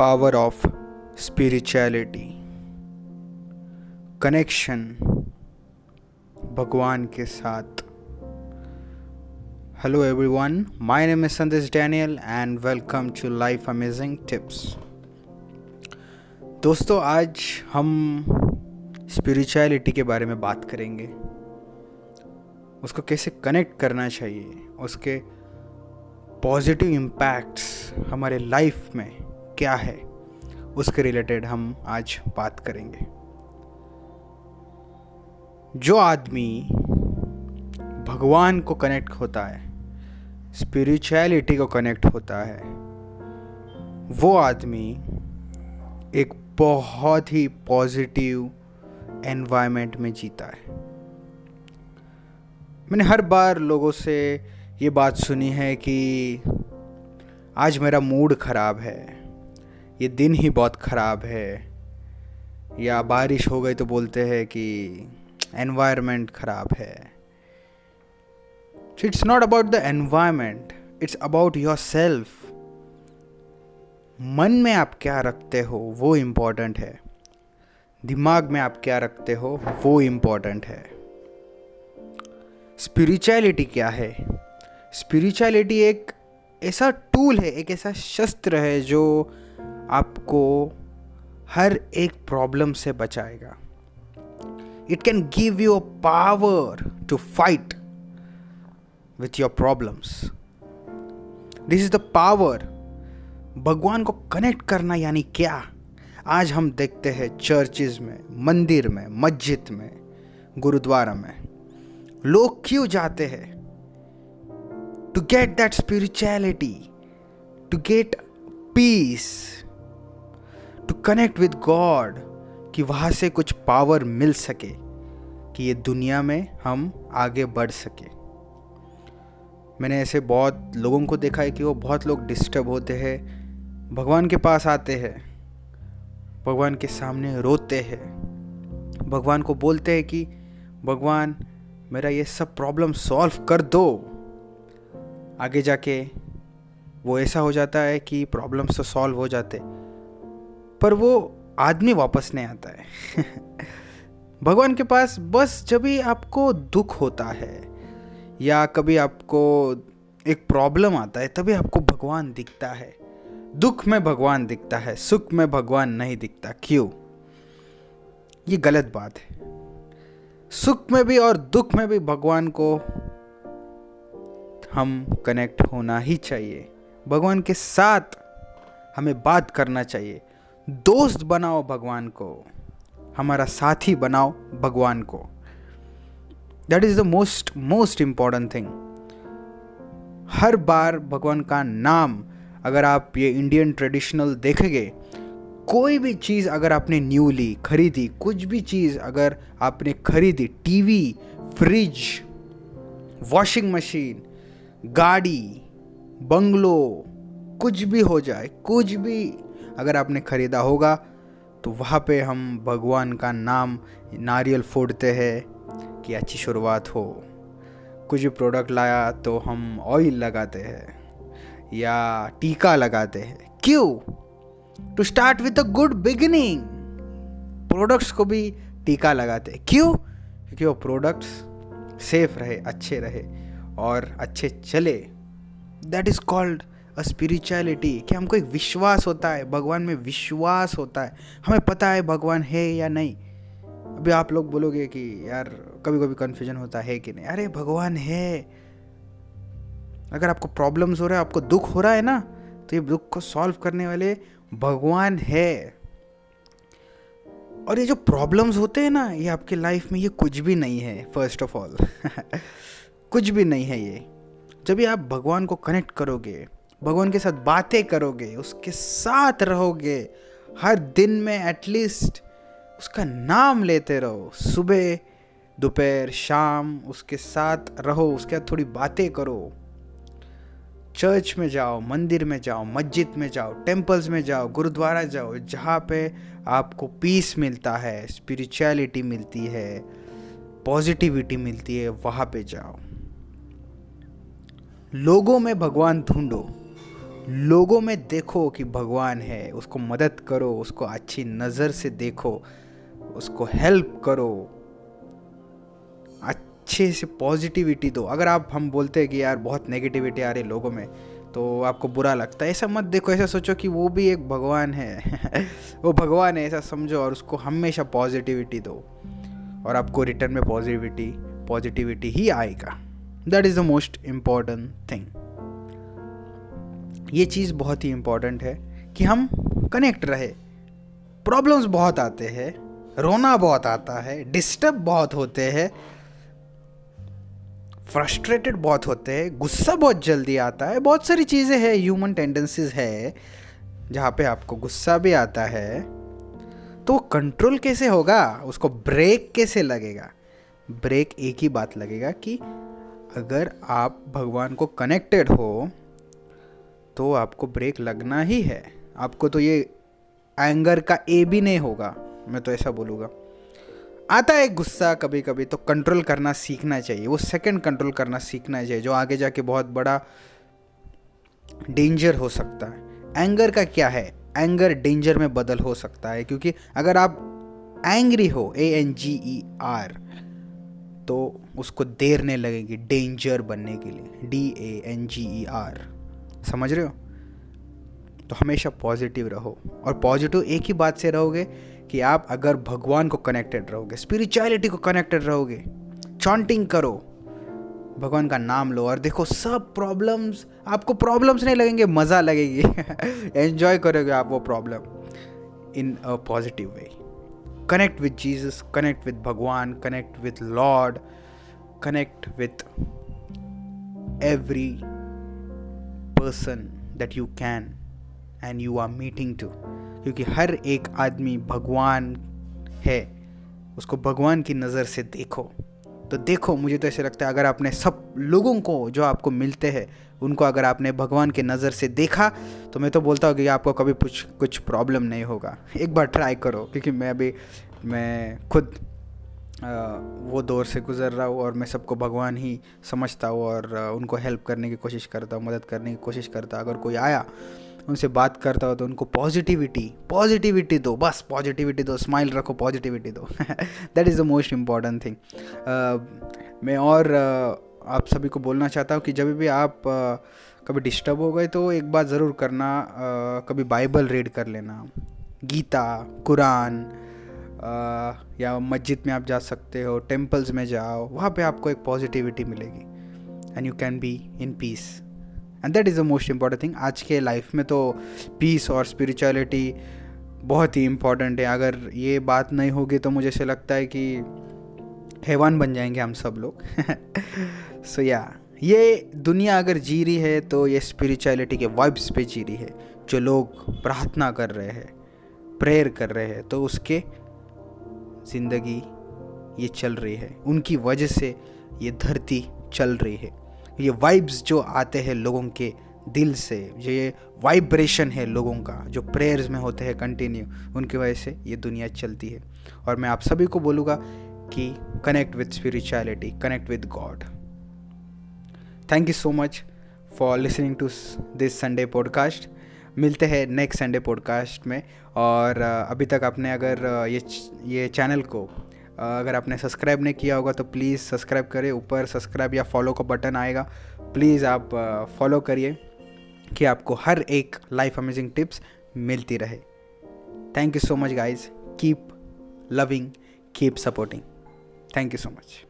power of spirituality connection भगवान के साथ। Hello everyone my name is Sandesh Daniel and welcome to life amazing tips दोस्तों, आज हम स्पिरिचुअलिटी के बारे में बात करेंगे। उसको कैसे कनेक्ट करना चाहिए, उसके पॉजिटिव इम्पैक्ट्स हमारे लाइफ में क्या है? उसके रिलेटेड हम आज बात करेंगे। जो आदमी भगवान को कनेक्ट होता है स्पिरिचुअलिटी को कनेक्ट होता है, वो आदमी एक बहुत ही पॉजिटिव एनवायरनमेंट में जीता है। मैंने हर बार लोगों से ये बात सुनी है कि आज मेरा मूड ख़राब है। ये दिन ही बहुत ख़राब है। या बारिश हो गई तो बोलते हैं कि एनवायरनमेंट ख़राब है। It's not about the environment it's about yourself मन में आप क्या रखते हो, वो इम्पोर्टेंट है। दिमाग में आप क्या रखते हो, वो इम्पोर्टेंट है। स्पिरिचुअलिटी क्या है? स्पिरिचुअलिटी एक ऐसा टूल है, एक ऐसा शस्त्र है जो आपको हर एक प्रॉब्लम से बचाएगा। It can give you a power to fight with your problems this is the power भगवान को कनेक्ट करना यानी क्या? आज हम देखते हैं चर्चेज में मंदिर में मस्जिद में गुरुद्वारा में। लोग क्यों जाते हैं? To get that spirituality to get peace, to connect God कि वहाँ से कुछ पावर मिल सके कि ये दुनिया में हम आगे बढ़ सके। मैंने ऐसे बहुत लोगों को देखा है कि वो बहुत लोग डिस्टर्ब होते हैं, भगवान के पास आते हैं, भगवान के सामने रोते हैं, भगवान को बोलते हैं कि, भगवान, मेरा ये सब प्रॉब्लम सॉल्व कर दो। आगे जाके वो ऐसा हो जाता है कि प्रॉब्लम्स तो सॉल्व हो जाते। पर वो आदमी वापस नहीं आता है। भगवान के पास बस जब भी आपको दुख होता है या कभी आपको एक प्रॉब्लम आता है, तभी आपको भगवान दिखता है। दुख में भगवान दिखता है, सुख में भगवान नहीं दिखता। क्यों? ये गलत बात है। सुख में भी और दुख में भी भगवान को हम कनेक्ट होना ही चाहिए। भगवान के साथ हमें बात करना चाहिए। दोस्त बनाओ भगवान को, हमारा साथी बनाओ भगवान को। That is the most most important thing हर बार भगवान का नाम अगर आप ये इंडियन ट्रेडिशनल देखेंगे, कोई भी चीज़ अगर आपने न्यू ली, खरीदी, कुछ भी चीज़ अगर आपने खरीदी टीवी फ्रिज वॉशिंग मशीन गाड़ी बंगलो कुछ भी हो जाए, कुछ भी अगर आपने ख़रीदा होगा तो वहाँ पे हम भगवान का नाम नारियल फोड़ते हैं कि अच्छी शुरुआत हो। कुछ भी प्रोडक्ट लाया तो हम ऑयल लगाते हैं या टीका लगाते हैं। क्यों? To start with a good beginning products को भी टीका लगाते हैं। क्यों? क्योंकि वो प्रोडक्ट्स सेफ़ रहे, अच्छे रहे और अच्छे चले। That is called a spirituality कि हमको एक विश्वास होता है, भगवान में विश्वास होता है। हमें पता है भगवान है या नहीं। अभी आप लोग बोलोगे कि यार कभी कभी कन्फ्यूज़न होता है कि नहीं। अरे, भगवान है। अगर आपको प्रॉब्लम्स हो रहा है, आपको दुख हो रहा है ना तो ये दुख को सॉल्व करने वाले भगवान है। और ये जो प्रॉब्लम्स होते हैं ना, ये आपके लाइफ में ये कुछ भी नहीं है फ़र्स्ट ऑफ़ ऑल कुछ भी नहीं है ये। जब भी आप भगवान को कनेक्ट करोगे भगवान के साथ बातें करोगे, उसके साथ रहोगे, हर दिन में एटलीस्ट उसका नाम लेते रहो। सुबह, दोपहर, शाम उसके साथ रहो, उसके साथ थोड़ी बातें करो। चर्च में जाओ, मंदिर में जाओ, मस्जिद में जाओ टेम्पल्स में जाओ, गुरुद्वारा जाओ, जहाँ पे आपको पीस मिलता है स्पिरिचुअलिटी मिलती है पॉजिटिविटी मिलती है, वहाँ पे जाओ। लोगों में भगवान ढूंढो। लोगों में देखो कि भगवान है, उसको मदद करो, उसको अच्छी नज़र से देखो, उसको हेल्प करो। अच्छे से पॉजिटिविटी दो। अगर आप, हम बोलते हैं कि यार बहुत नेगेटिविटी आ रही है लोगों में तो आपको बुरा लगता है। ऐसा मत देखो, ऐसा सोचो कि वो भी एक भगवान है। वो भगवान है, ऐसा समझो और उसको हमेशा पॉजिटिविटी दो। और आपको रिटर्न में पॉजिटिविटी पॉजिटिविटी ही आएगा। That is the most important thing ये चीज़ बहुत ही इंपॉर्टेंट है कि हम कनेक्ट रहे। प्रॉब्लम्स बहुत आते हैं, रोना बहुत आता है डिस्टर्ब बहुत होते हैं फ्रस्ट्रेटेड बहुत होते हैं, गुस्सा बहुत जल्दी आता है। बहुत सारी चीज़ें हैं ह्यूमन टेंडेंसीज है, जहाँ पे आपको गुस्सा भी आता है। तो कंट्रोल कैसे होगा? उसको ब्रेक कैसे लगेगा? ब्रेक एक ही बात लगेगा कि अगर आप भगवान को कनेक्टेड हो तो आपको ब्रेक लगना ही है। आपको तो ये एंगर का ए भी नहीं होगा। मैं तो ऐसा बोलूँगा। आता है गुस्सा कभी कभी तो कंट्रोल करना सीखना चाहिए। वो सेकंड कंट्रोल करना सीखना चाहिए, जो आगे जाके बहुत बड़ा डेंजर हो सकता है। एंगर का क्या है? एंगर डेंजर में बदल हो सकता है, क्योंकि अगर आप एंग्री हो ए एन जी ई आर तो उसको देर नहीं लगेगी डेंजर बनने के लिए D A N G E R समझ रहे हो? तो हमेशा पॉजिटिव रहो। और पॉजिटिव एक ही बात से रहोगे कि आप अगर भगवान को कनेक्टेड रहोगे स्पिरिचुअलिटी को कनेक्टेड रहोगे चॉन्टिंग करो, भगवान का नाम लो और देखो सब प्रॉब्लम्स आपको प्रॉब्लम्स नहीं लगेंगे, मज़ा लगेगी। एन्जॉय करोगे आप वो problem in a positive way connect with Jesus connect with भगवान connect with lord connect with every person that you can and you are meeting to क्योंकि हर एक आदमी भगवान है, उसको भगवान की नज़र से देखो। तो देखो, मुझे तो ऐसे लगता है अगर आपने सब लोगों को जो आपको मिलते हैं, उनको अगर आपने भगवान के नज़र से देखा तो मैं तो बोलता हूँ कि आपको कभी कुछ कुछ प्रॉब्लम नहीं होगा। एक बार ट्राई करो, क्योंकि मैं अभी, मैं खुद वो दौर से गुज़र रहा हूँ और मैं सबको भगवान ही समझता हूँ और उनको हेल्प करने की कोशिश करता हूँ मदद करने की कोशिश करता अगर कोई आया उनसे बात करता हो तो उनको पॉजिटिविटी पॉजिटिविटी दो बस पॉजिटिविटी दो स्माइल रखो पॉजिटिविटी दो। That is the most important thing मैं और uh, आप सभी को बोलना चाहता हूँ कि जब भी आप uh, कभी डिस्टर्ब हो गए तो एक बात ज़रूर करना uh, कभी बाइबल रीड कर लेना। गीता कुरान या मस्जिद में आप जा सकते हो टेम्पल्स में जाओ, वहाँ पे आपको एक पॉजिटिविटी मिलेगी। And you can be in peace and that is the most important thing आज के लाइफ में तो पीस और स्पिरिचुअलिटी बहुत ही इंपॉर्टेंट है। अगर ये बात नहीं होगी तो मुझे ऐसे लगता है कि हैवान बन जाएँगे हम सब लोग। सो या ये दुनिया अगर जी रही है तो ये स्पिरिचुअलिटी के वाइब्स पे जी रही है। जो लोग प्रार्थना कर रहे हैं प्रेयर कर रहे हैं तो उसके ज़िंदगी ये चल रही है। उनकी वजह से ये धरती चल रही है। ये वाइब्स जो आते हैं लोगों के दिल से, ये वाइब्रेशन है लोगों का, जो प्रेयर्स में होते हैं कंटिन्यू उनकी वजह से ये दुनिया चलती है। और मैं आप सभी को बोलूँगा कि connect with spirituality connect with God thank you so much for listening to this Sunday podcast मिलते हैं नेक्स्ट संडे पॉडकास्ट में। और अभी तक आपने अगर ये ये चैनल को अगर आपने सब्सक्राइब नहीं किया होगा तो प्लीज़ सब्सक्राइब करें। ऊपर सब्सक्राइब या फॉलो का बटन आएगा। प्लीज़ आप फॉलो करिए कि आपको हर एक लाइफ अमेजिंग टिप्स मिलती रहे। Thank you so much guys keep loving keep supporting thank you so much